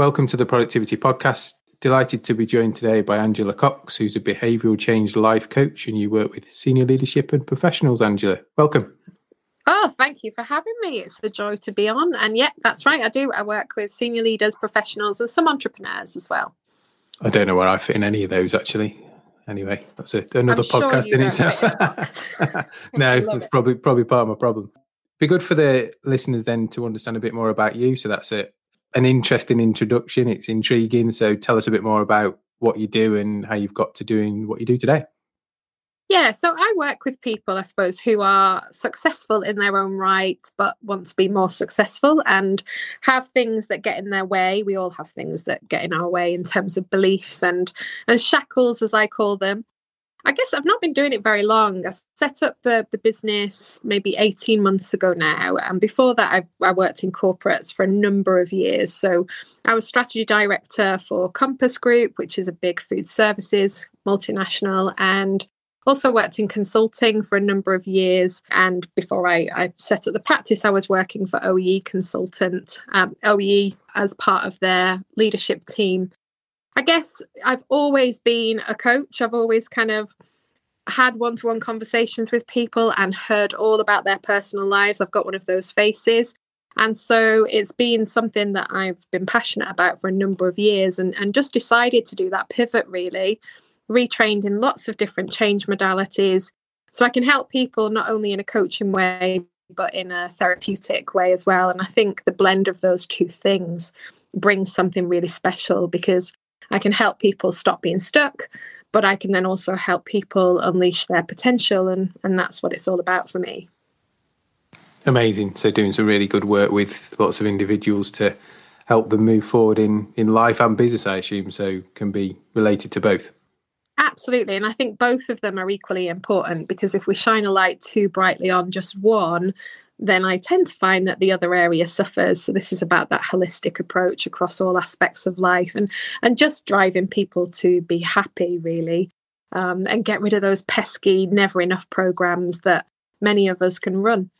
Welcome to the Productivity Podcast. Delighted to be joined today by Angela Cox, who's a behavioural change life coach, and you work with senior leadership and professionals. Angela, welcome. Oh, thank you for having me. It's a joy to be on. And yeah, that's right. I do. I work with senior leaders, professionals, and some entrepreneurs as well. I don't know where I fit in any of those actually. Anyway, that's a, another I'm podcast you in itself. no, it's it. probably probably part of my problem. Be good for the listeners then to understand a bit more about you. So that's a, an interesting introduction. It's intriguing. So tell us a bit more about what you do and how you've got to doing what you do today. Yeah, so I work with people, I suppose, who are successful in their own right, but want to be more successful and have things that get in their way. We all have things that get in our way in terms of beliefs and and shackles, as I call them. I guess I've not been doing it very long. I set up the the business maybe 18 months ago now. And before that, I've, I worked in corporates for a number of years. So I was strategy director for Compass Group, which is a big food services multinational, and also worked in consulting for a number of years. And before I, I set up the practice, I was working for OEE Consultant, um, OEE as part of their leadership team. I guess I've always been a coach. I've always kind of had one to one conversations with people and heard all about their personal lives. I've got one of those faces. And so it's been something that I've been passionate about for a number of years and, and just decided to do that pivot really retrained in lots of different change modalities so I can help people not only in a coaching way but in a therapeutic way as well and I think the blend of those two things brings something really special because I can help people stop being stuck but I can then also help people unleash their potential and and that's what it's all about for me. Amazing. So doing some really good work with lots of individuals to help them move forward in in life and business, I assume. So can be related to both. Absolutely. And I think both of them are equally important because if we shine a light too brightly on just one, then I tend to find that the other area suffers. So this is about that holistic approach across all aspects of life and and just driving people to be happy really. Um, and get rid of those pesky never enough programs that many of us can run.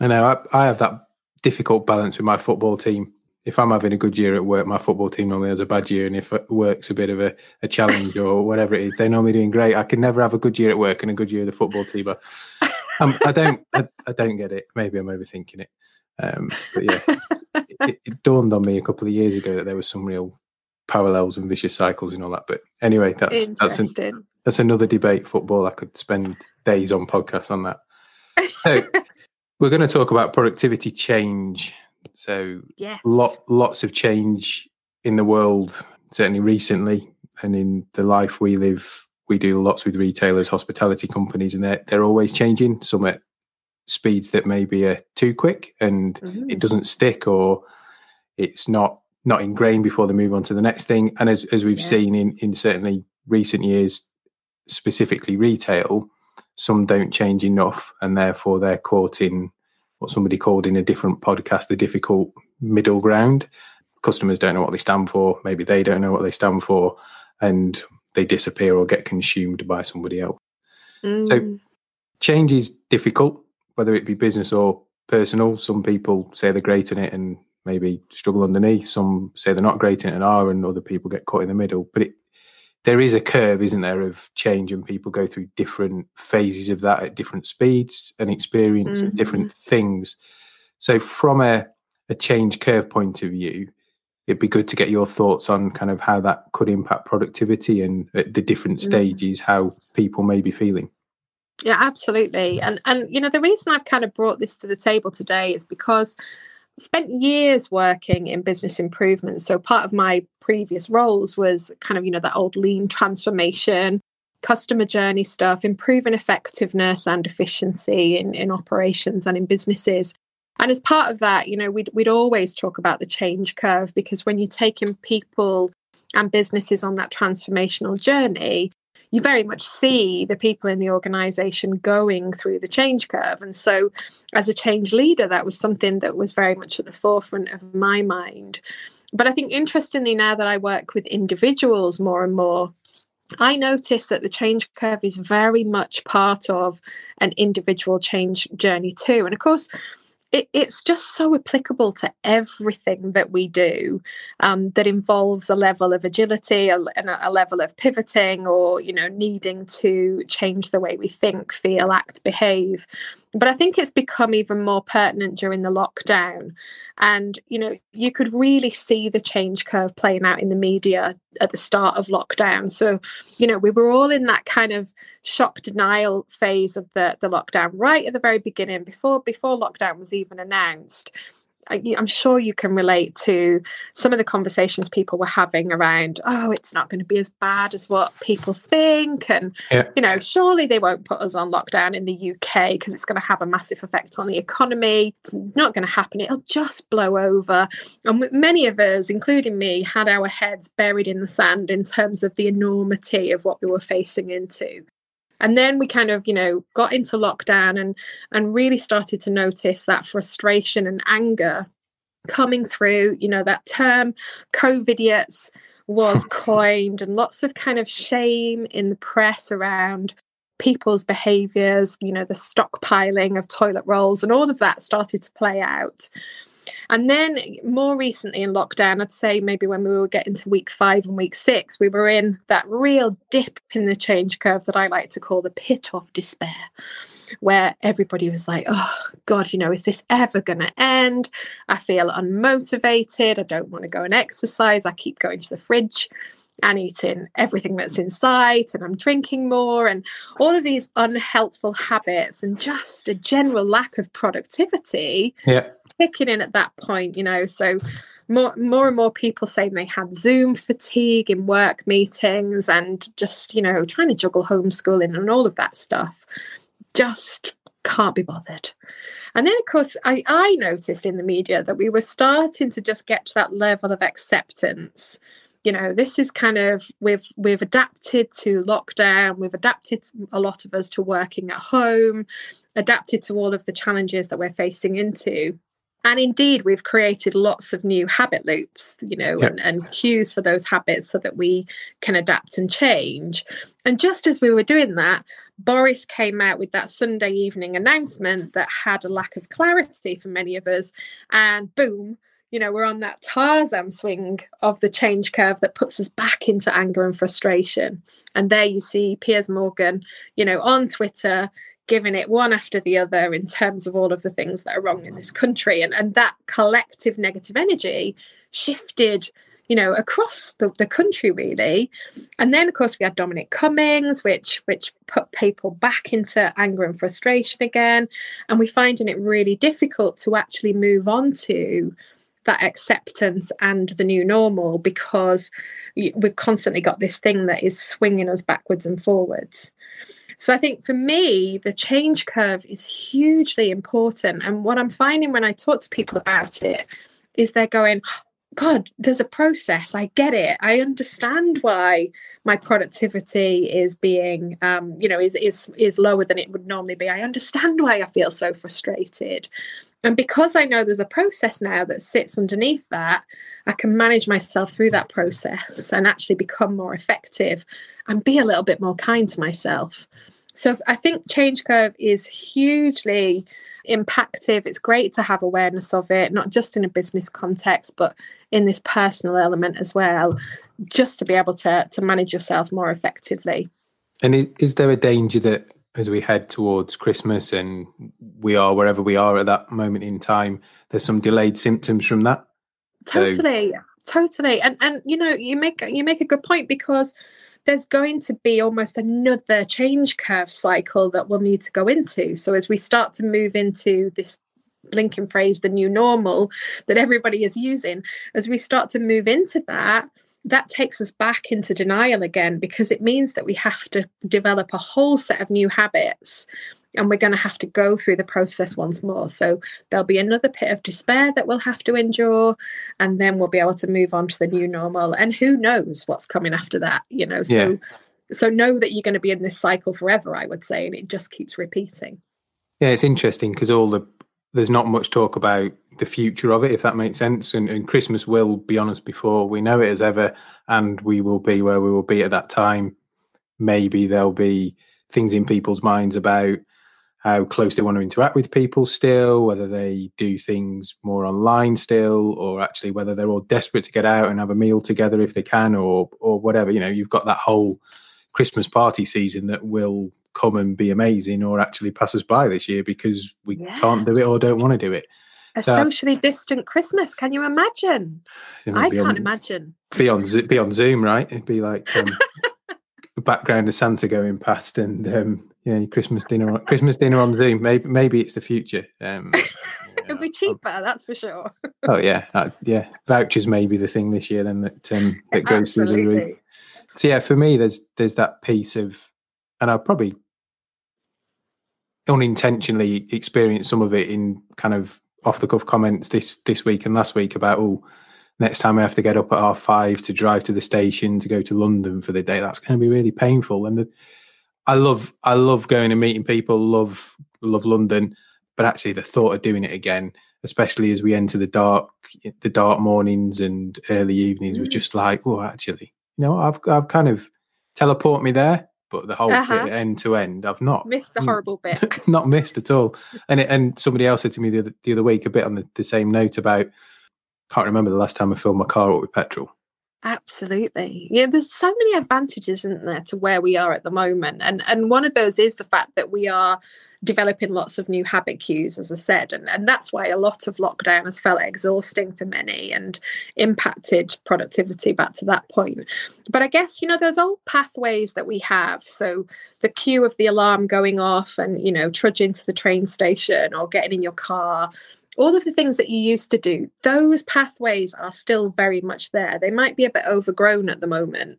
I know I, I have that difficult balance with my football team. If I'm having a good year at work, my football team normally has a bad year, and if work's a bit of a, a challenge or whatever it is, they're normally doing great. I can never have a good year at work and a good year at the football team. But um, I don't, I, I, don't get it. Maybe I'm overthinking it. Um, but yeah, it, it, dawned on me a couple of years ago that there was some real parallels and vicious cycles and all that. But anyway, that's that's an, that's another debate. Football, I could spend days on podcasts on that. So we're going to talk about productivity change. So yes. lot, lots of change in the world, certainly recently, and in the life we live. We do lots with retailers, hospitality companies, and they're they're always changing. Some at speeds that maybe are too quick, and mm-hmm. it doesn't stick, or it's not not ingrained before they move on to the next thing. And as as we've yeah. seen in in certainly recent years, specifically retail, some don't change enough, and therefore they're caught in what somebody called in a different podcast the difficult middle ground. Customers don't know what they stand for. Maybe they don't know what they stand for, and they disappear or get consumed by somebody else. Mm. So, change is difficult, whether it be business or personal. Some people say they're great in it and maybe struggle underneath. Some say they're not great in it and are, and other people get caught in the middle. But it, there is a curve, isn't there, of change, and people go through different phases of that at different speeds and experience mm-hmm. different things. So, from a, a change curve point of view, it'd be good to get your thoughts on kind of how that could impact productivity and at the different stages, mm-hmm. how people may be feeling. Yeah, absolutely. And and you know, the reason I've kind of brought this to the table today is because spent years working in business improvement. So part of my previous roles was kind of, you know, that old lean transformation, customer journey stuff, improving effectiveness and efficiency in, in operations and in businesses. And as part of that, you know, we'd, we'd always talk about the change curve because when you're taking people and businesses on that transformational journey, you very much see the people in the organization going through the change curve. And so, as a change leader, that was something that was very much at the forefront of my mind. But I think, interestingly, now that I work with individuals more and more, I notice that the change curve is very much part of an individual change journey too. And of course, it, it's just so applicable to everything that we do um, that involves a level of agility a, a, level of pivoting or you know needing to change the way we think feel act behave but i think it's become even more pertinent during the lockdown. And you know you could really see the change curve playing out in the media at the start of lockdown. So you know we were all in that kind of shock denial phase of the the lockdown right at the very beginning before before lockdown was even announced I'm sure you can relate to some of the conversations people were having around, oh, it's not going to be as bad as what people think. And, yeah. you know, surely they won't put us on lockdown in the UK because it's going to have a massive effect on the economy. It's not going to happen. It'll just blow over. And many of us, including me, had our heads buried in the sand in terms of the enormity of what we were facing into and then we kind of you know got into lockdown and and really started to notice that frustration and anger coming through you know that term covidiots was coined and lots of kind of shame in the press around people's behaviors you know the stockpiling of toilet rolls and all of that started to play out and then more recently in lockdown, I'd say maybe when we were getting to week five and week six, we were in that real dip in the change curve that I like to call the pit of despair, where everybody was like, oh, God, you know, is this ever going to end? I feel unmotivated. I don't want to go and exercise. I keep going to the fridge and eating everything that's in sight and I'm drinking more and all of these unhelpful habits and just a general lack of productivity yeah kicking in at that point, you know. So more more and more people saying they had Zoom fatigue in work meetings and just, you know, trying to juggle homeschooling and all of that stuff. Just can't be bothered. And then, of course, I, I noticed in the media that we were starting to just get to that level of acceptance. You know, this is kind of we've we've adapted to lockdown. We've adapted a lot of us to working at home, adapted to all of the challenges that we're facing into and indeed we've created lots of new habit loops you know yep. and, and, cues for those habits so that we can adapt and change. And just as we were doing that boris came out with that sunday evening announcement that had a lack of clarity for many of us. And boom you know we're on that tarzan swing of the change curve that puts us back into anger and frustration. And there you see piers morgan you know on twitter giving it one after the other in terms of all of the things that are wrong in this country. And and that collective negative energy shifted you know across the, the country really. And then of course we had dominic cummings which which put people back into anger and frustration again. And we're finding it really difficult to actually move on to that acceptance and the new normal because we've constantly got this thing that is swinging us backwards and forwards so I think for me, the change curve is hugely important. And what I'm finding when I talk to people about it is they're going, God, there's a process. I get it. I understand why my productivity is being, um, you know, is is is lower than it would normally be. I understand why I feel so frustrated, and because I know there's a process now that sits underneath that, I can manage myself through that process and actually become more effective and be a little bit more kind to myself. So I think change curve is hugely impactful. It's great to have awareness of it, not just in a business context, but in this personal element as well, just to be able to to manage yourself more effectively. And is there a danger that as we head towards Christmas and we are wherever we are at that moment in time, there's some delayed symptoms from that? Totally, so... totally. And and you know, you make you make a good point because there's going to be almost another change curve cycle that we'll need to go into. So as we start to move into this blinking phrase, the new normal that everybody is using, as we start to move into that, that takes us back into denial again because it means that we have to develop a whole set of new habits and we're going to have to go through the process once more. So there'll be another pit of despair that we'll have to endure, and then we'll be able to move on to the new normal. And who knows what's coming after that, you know? So, yeah. so know that you're going to be in this cycle forever, I would say, and it just keeps repeating. Yeah, it's interesting because all the there's not much talk about the future of it, if that makes sense. And, and Christmas will be on us before we know it as ever, and we will be where we will be at that time. Maybe there'll be things in people's minds about how close they want to interact with people still, whether they do things more online still, or actually whether they're all desperate to get out and have a meal together if they can, or or whatever. You know, you've got that whole Christmas party season that will come and be amazing, or actually pass us by this year because we yeah. can't do it or don't want to do it. A so, socially distant Christmas. Can you imagine? I can't on, imagine. Be on be on Zoom, right? It'd be like um, background of Santa going past and um, yeah, Christmas dinner on Christmas dinner on Zoom. Maybe maybe it's the future. Um, It'll be cheaper, that's for sure. oh yeah, uh, yeah. Vouchers may be the thing this year then that um, that goes through the roof. So yeah, for me, there's there's that piece of, and I probably unintentionally experienced some of it in kind of off the cuff comments this this week and last week about oh next time I have to get up at half five to drive to the station to go to London for the day. That's going to be really painful. And the, I love I love going and meeting people. Love love London, but actually the thought of doing it again, especially as we enter the dark the dark mornings and early evenings, was mm. just like oh actually you know I've I've kind of teleport me there. But the whole uh-huh. bit end to end, I've not missed the horrible bit. not missed at all. And it, and somebody else said to me the other, the other week a bit on the, the same note about can't remember the last time I filled my car up with petrol. Absolutely. Yeah, there's so many advantages, isn't there, to where we are at the moment. And and one of those is the fact that we are developing lots of new habit cues, as I said. And, and that's why a lot of lockdown has felt exhausting for many and impacted productivity back to that point. But I guess, you know, those old pathways that we have. So the cue of the alarm going off and, you know, trudging to the train station or getting in your car all of the things that you used to do, those pathways are still very much there. They might be a bit overgrown at the moment.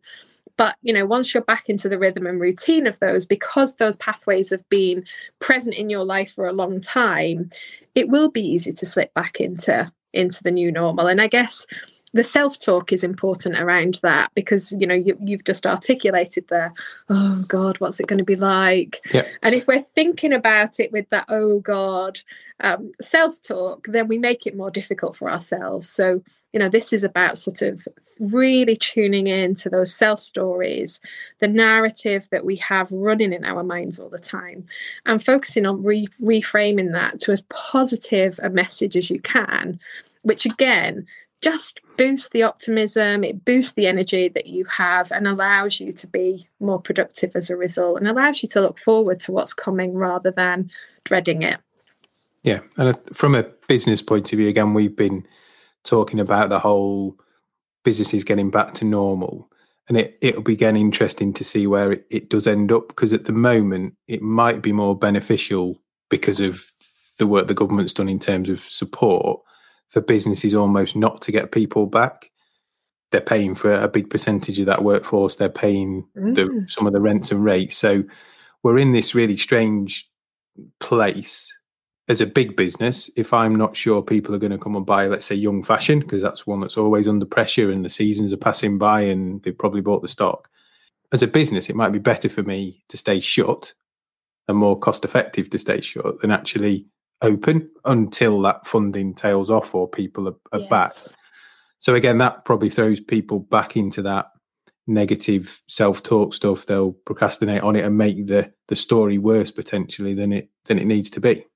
But you know, once you're back into the rhythm and routine of those, because those pathways have been present in your life for a long time, it will be easy to slip back into into the new normal. And I guess the self talk is important around that because you know you, have just articulated there oh god what's it going to be like? And if we're thinking about it with that oh god um, self talk then we make it more difficult for ourselves. So you know this is about sort of really tuning in to those self stories the narrative that we have running in our minds all the time and focusing on re- reframing that to as positive a message as you can which again just boosts the optimism, it boosts the energy that you have and allows you to be more productive as a result and allows you to look forward to what's coming rather than dreading it. Yeah. And from a business point of view, again, we've been talking about the whole businesses getting back to normal. And it, it'll be again interesting to see where it, it does end up because at the moment it might be more beneficial because of the work the government's done in terms of support for businesses almost not to get people back. They're paying for a big percentage of that workforce. They're paying mm. the, some of the rents and rates. So we're in this really strange place as a big business. If I'm not sure people are going to come and buy, let's say, young fashion, because that's one that's always under pressure and the seasons are passing by and they've probably bought the stock. As a business, it might be better for me to stay shut and more cost effective to stay shut than actually open until that funding tails off or people are, are yes. back. So again, that probably throws people back into that negative self-talk stuff. They'll procrastinate on it and make the the story worse potentially than it than it needs to be.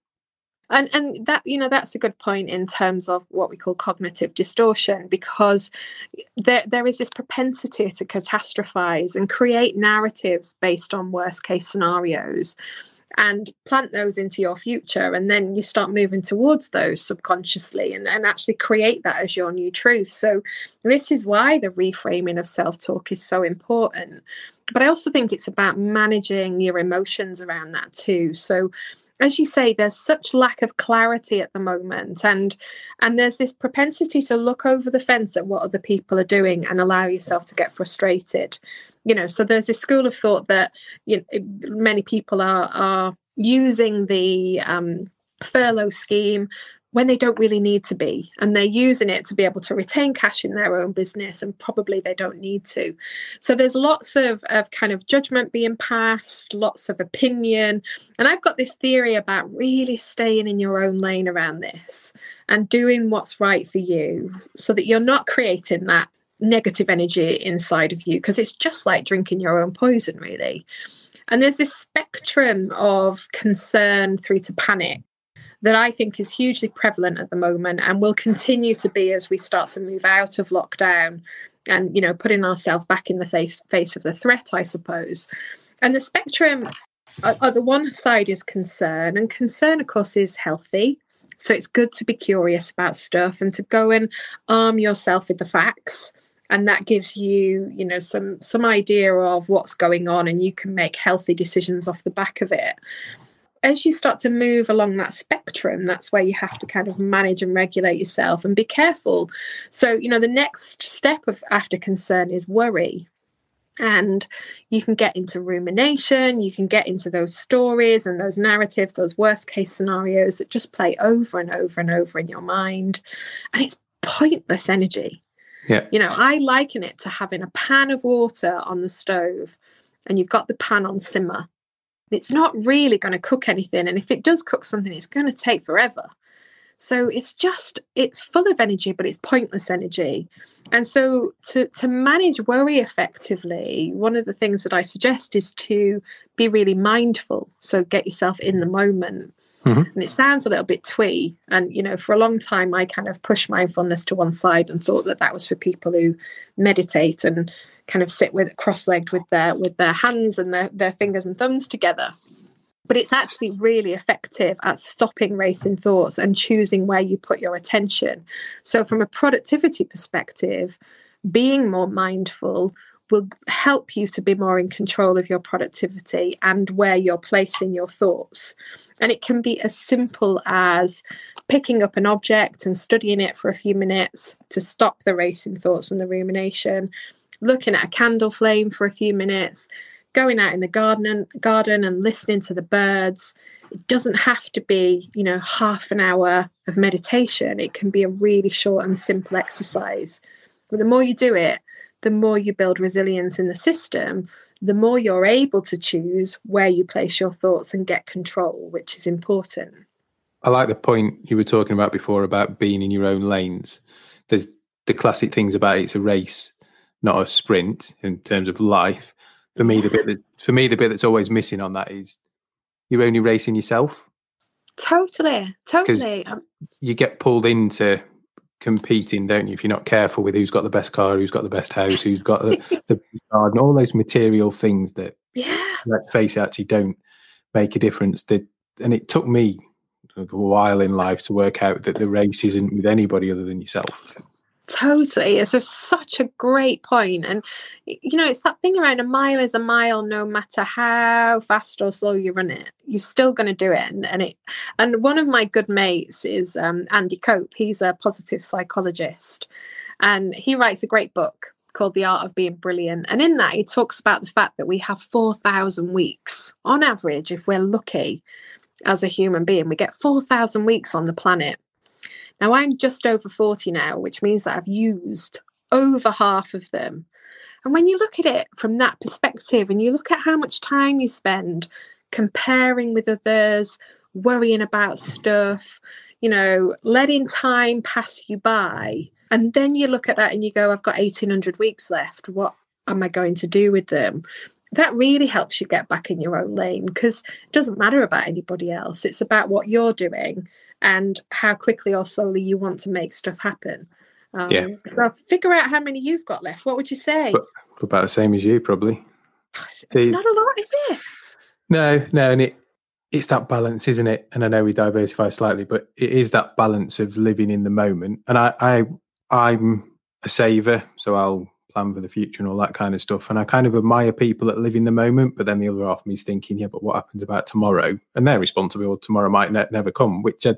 And and that you know that's a good point in terms of what we call cognitive distortion because there there is this propensity to catastrophize and create narratives based on worst case scenarios and plant those into your future and then you start moving towards those subconsciously and, and actually create that as your new truth. So this is why the reframing of self-talk is so important. But i also think it's about managing your emotions around that too. So as you say there's such lack of clarity at the moment and and there's this propensity to look over the fence at what other people are doing and allow yourself to get frustrated. You know so there's this school of thought that you know, many people are are using the um, furlough scheme when they don't really need to be and they're using it to be able to retain cash in their own business and probably they don't need to. So there's lots of, of kind of judgment being passed lots of opinion and i've got this theory about really staying in your own lane around this and doing what's right for you so that you're not creating that negative energy inside of you because it's just like drinking your own poison really. And there's this spectrum of concern through to panic that I think is hugely prevalent at the moment and will continue to be as we start to move out of lockdown and you know putting ourselves back in the face face of the threat I suppose. And the spectrum uh, uh, the one side is concern and concern of course is healthy. So it's good to be curious about stuff and to go and arm yourself with the facts. And that gives you you know some some idea of what's going on and you can make healthy decisions off the back of it as you start to move along that spectrum, that's where you have to kind of manage and regulate yourself and be careful. So, you know, the next step of after concern is worry. And you can get into rumination, you can get into those stories and those narratives, those worst case scenarios that just play over and over and over in your mind. And it's pointless energy. Yeah. You know, I liken it to having a pan of water on the stove and you've got the pan on simmer it's not really going to cook anything. And if it does cook something, it's going to take forever. So it's just it's full of energy, but it's pointless energy. And so to to manage worry effectively, one of the things that I suggest is to be really mindful. So get yourself in the moment. Mm-hmm. And it sounds a little bit twee. And, you know, for a long time, I kind of pushed mindfulness to one side and thought that that was for people who meditate and kind of sit with cross-legged with their with their hands and their, their fingers and thumbs together but it's actually really effective at stopping racing thoughts and choosing where you put your attention so from a productivity perspective being more mindful will help you to be more in control of your productivity and where you're placing your thoughts. And it can be as simple as picking up an object and studying it for a few minutes to stop the racing thoughts and the rumination, looking at a candle flame for a few minutes, going out in the garden and, garden and listening to the birds. It doesn't have to be, you know, half an hour of meditation. It can be a really short and simple exercise. But the more you do it, the more you build resilience in the system, the more you're able to choose where you place your thoughts and get control, which is important. I like the point you were talking about before about being in your own lanes. There's the classic things about it, it's a race not a sprint in terms of life. For me, the bit that for me the bit that's always missing on that is you're only racing yourself. Totally, totally. Um you get pulled into competing, don't you? If you're not careful with who's got the best car, who's got the best house, who's got the, the garden, all those material things that, yeah, let's face it, actually don't make a difference. That and it took me a while in life to work out that the race isn't with anybody other than yourself. Totally. It's such a great point. And, you know, it's that thing around a mile is a mile, no matter how fast or slow you run it, you're still going to do it. And, and it, and one of my good mates is um, Andy Cope. He's a positive psychologist and he writes a great book called The Art of Being Brilliant. And in that, he talks about the fact that we have 4,000 weeks on average, if we're lucky as a human being, we get 4,000 weeks on the planet. Now, I'm just over 40 now, which means that I've used over half of them. And when you look at it from that perspective and you look at how much time you spend comparing with others, worrying about stuff, you know, letting time pass you by, and then you look at that and you go, I've got 1800 weeks left. What am I going to do with them? That really helps you get back in your own lane because it doesn't matter about anybody else. It's about what you're doing and how quickly or slowly you want to make stuff happen. Um, yeah. So figure out how many you've got left. What would you say? But, about the same as you, probably. It's not a lot, is it? No, no, and it it's that balance, isn't it? And I know we diversify slightly, but it is that balance of living in the moment. And I, I I'm a saver, so I'll plan for the future and all that kind of stuff. And I kind of admire people that live in the moment, but then the other half of me is thinking, yeah, but what happens about tomorrow? And they're responsible. Tomorrow might ne- never come, which I,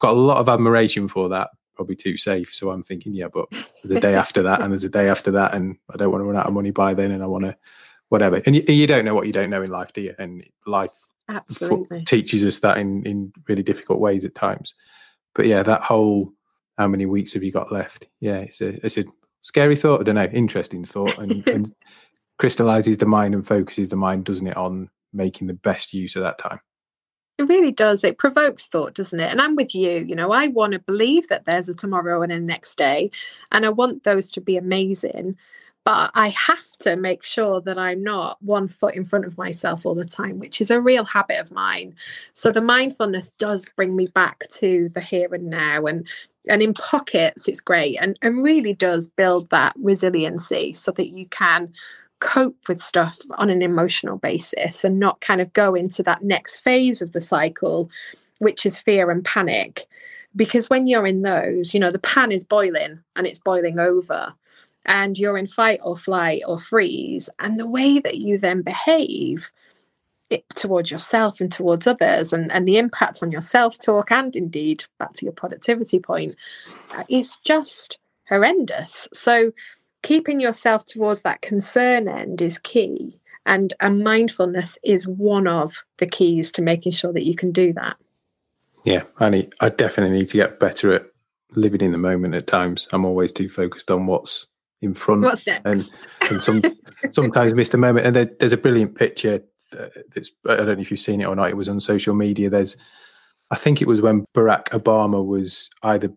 got a lot of admiration for that. Probably too safe. So I'm thinking, yeah, but there's a day after that, and there's a day after that, and I don't want to run out of money by then, and I want to whatever. And you, you don't know what you don't know in life, do you? And life absolutely teaches us that in in really difficult ways at times. But yeah, that whole how many weeks have you got left? Yeah, it's a it's a scary thought. I don't know, interesting thought, and, and crystallizes the mind and focuses the mind, doesn't it, on making the best use of that time. It really does. It provokes thought, doesn't it? And I'm with you. You know, I want to believe that there's a tomorrow and a next day, and I want those to be amazing. but I have to make sure that I'm not one foot in front of myself all the time, which is a real habit of mine. So the mindfulness does bring me back to the here and now and and in pockets it's great and, and really does build that resiliency so that you can cope with stuff on an emotional basis and not kind of go into that next phase of the cycle which is fear and panic. Because when you're in those you know the pan is boiling and it's boiling over and you're in fight or flight or freeze and the way that you then behave it towards yourself and towards others and, and the impact on your self-talk and indeed back to your productivity point uh, is just horrendous. So keeping yourself towards that concern end is key and, and mindfulness is one of the keys to making sure that you can do that yeah i need i definitely need to get better at living in the moment at times i'm always too focused on what's in front. What's next? And, and some, sometimes miss a moment. And there, there's a brilliant picture. Uh, that's, I don't know if you've seen it or not. It was on social media. There's, I think it was when Barack Obama was either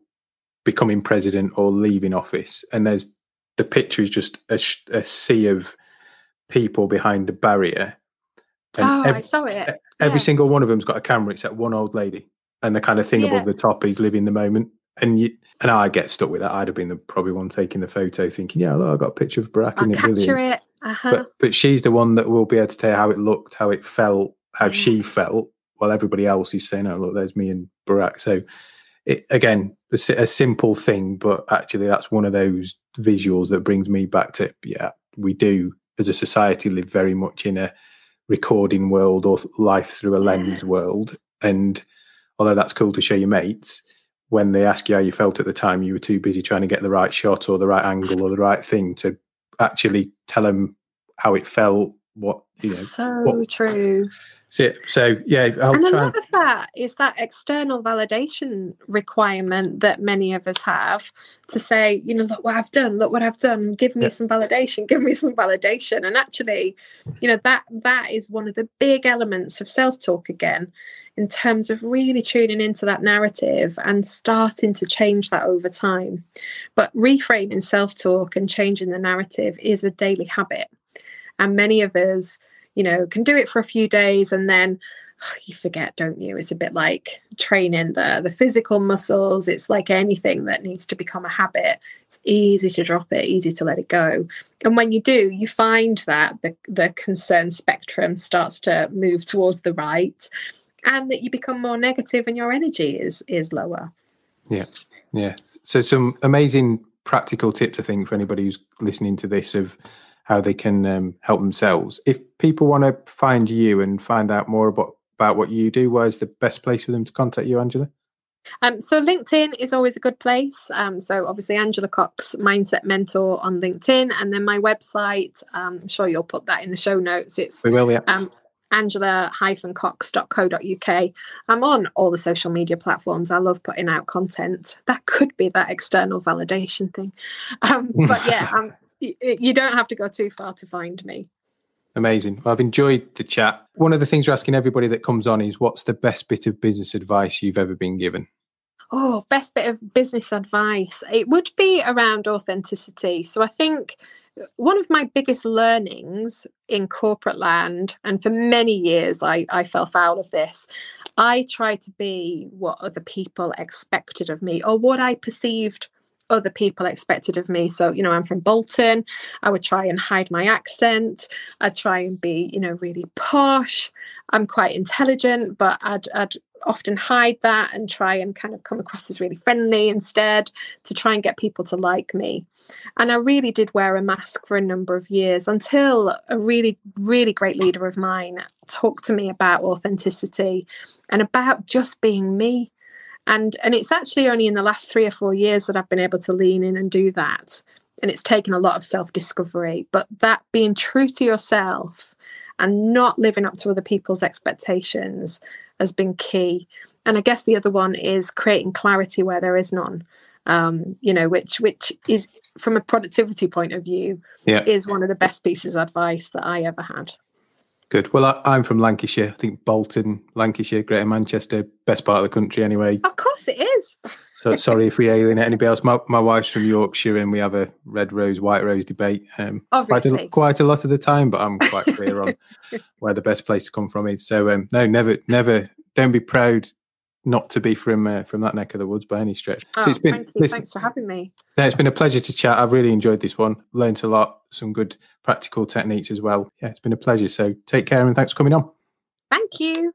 becoming president or leaving office. And there's the picture is just a, a sea of people behind a barrier. And oh, I saw it. Every single one of them's got a camera except one old lady. And the kind of thing yeah. above the top is living the moment and you, and I get stuck with that. I'd have been the probably one taking the photo, thinking, "Yeah, look, I got a picture of Barack." I'll capture it. Uh-huh. But but she's the one that will be able to tell you how it looked, how it felt, how mm. she felt, while everybody else is saying, "Oh, look, there's me and Barack." So, it, again, a, a simple thing, but actually, that's one of those visuals that brings me back to yeah, we do as a society live very much in a recording world or life through a lens world, and although that's cool to show your mates when they ask you how you felt at the time, you were too busy trying to get the right shot or the right angle or the right thing to actually tell them how it felt. What you know, so what, true. So, so yeah, I'll and a lot of that is that external validation requirement that many of us have to say, you know, look what I've done, look what I've done, give me yeah. some validation, give me some validation. And actually, you know, that that is one of the big elements of self-talk again in terms of really tuning into that narrative and starting to change that over time. But reframing self talk and changing the narrative is a daily habit. And many of us, you know, can do it for a few days and then you forget, don't you? It's a bit like training the the physical muscles. It's like anything that needs to become a habit. It's easy to drop it, easy to let it go. And when you do, you find that the the concern spectrum starts to move towards the right and that you become more negative and your energy is is lower yeah yeah so some amazing practical tips i think for anybody who's listening to this of how they can um, help themselves if people want to find you and find out more about about what you do where's the best place for them to contact you angela um, so LinkedIn is always a good place. Um, so obviously Angela Cox, Mindset Mentor on LinkedIn, and then my website. Um, I'm sure you'll put that in the show notes. It's we will, yeah. Um, angela-cox.co.uk. I'm on all the social media platforms. I love putting out content. That could be that external validation thing. Um, but yeah, um, you don't have to go too far to find me. Amazing. Well, I've enjoyed the chat. One of the things we're asking everybody that comes on is what's the best bit of business advice you've ever been given? Oh, best bit of business advice. It would be around authenticity. So I think one of my biggest learnings in corporate land, and for many years I, I fell foul of this, I tried to be what other people expected of me or what I perceived other people expected of me. So, you know, I'm from Bolton. I would try and hide my accent. I'd try and be, you know, really posh. I'm quite intelligent, but I'd, I'd often hide that and try and kind of come across as really friendly instead to try and get people to like me. And I really did wear a mask for a number of years until a really, really great leader of mine talked to me about authenticity and about just being me. And and it's actually only in the last three or four years that I've been able to lean in and do that. And it's taken a lot of self-discovery. But that being true to yourself and not living up to other people's expectations has been key. And I guess the other one is creating clarity where there is none. Um, you know, which which is from a productivity point of view, yeah. is one of the best pieces of advice that I ever had. Good. Well, I, am from Lancashire. I think Bolton, Lancashire, Greater Manchester, best part of the country anyway. Of course it is. so sorry if we alienate anybody else. My, my wife's from Yorkshire and we have a red rose, white rose debate um. Quite, a, quite a lot of the time, but I'm quite clear on where the best place to come from is. So um, no, never, never, don't be proud not to be from uh, from that neck of the woods by any stretch. Oh, so it's been, thank listen, Thanks for having me. Yeah, it's been a pleasure to chat. I've really enjoyed this one. Learned a lot, some good practical techniques as well. Yeah, it's been a pleasure. So take care and thanks for coming on. Thank you.